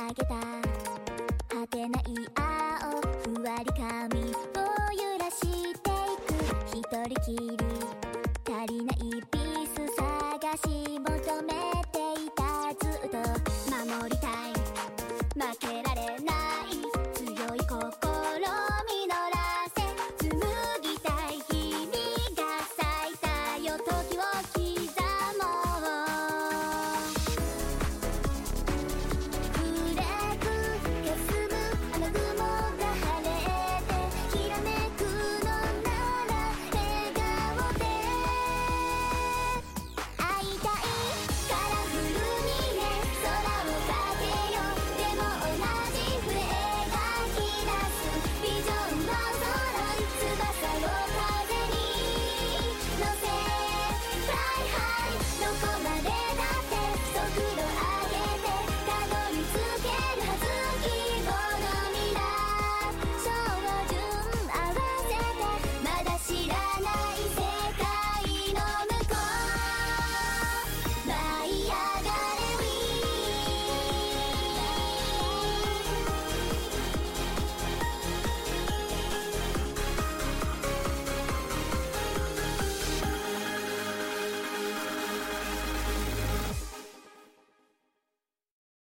あげた。果てない青ふわり髪を揺らしていく。一人きり。足りないピース探し求めていた。ずっと守りたい。負けられない。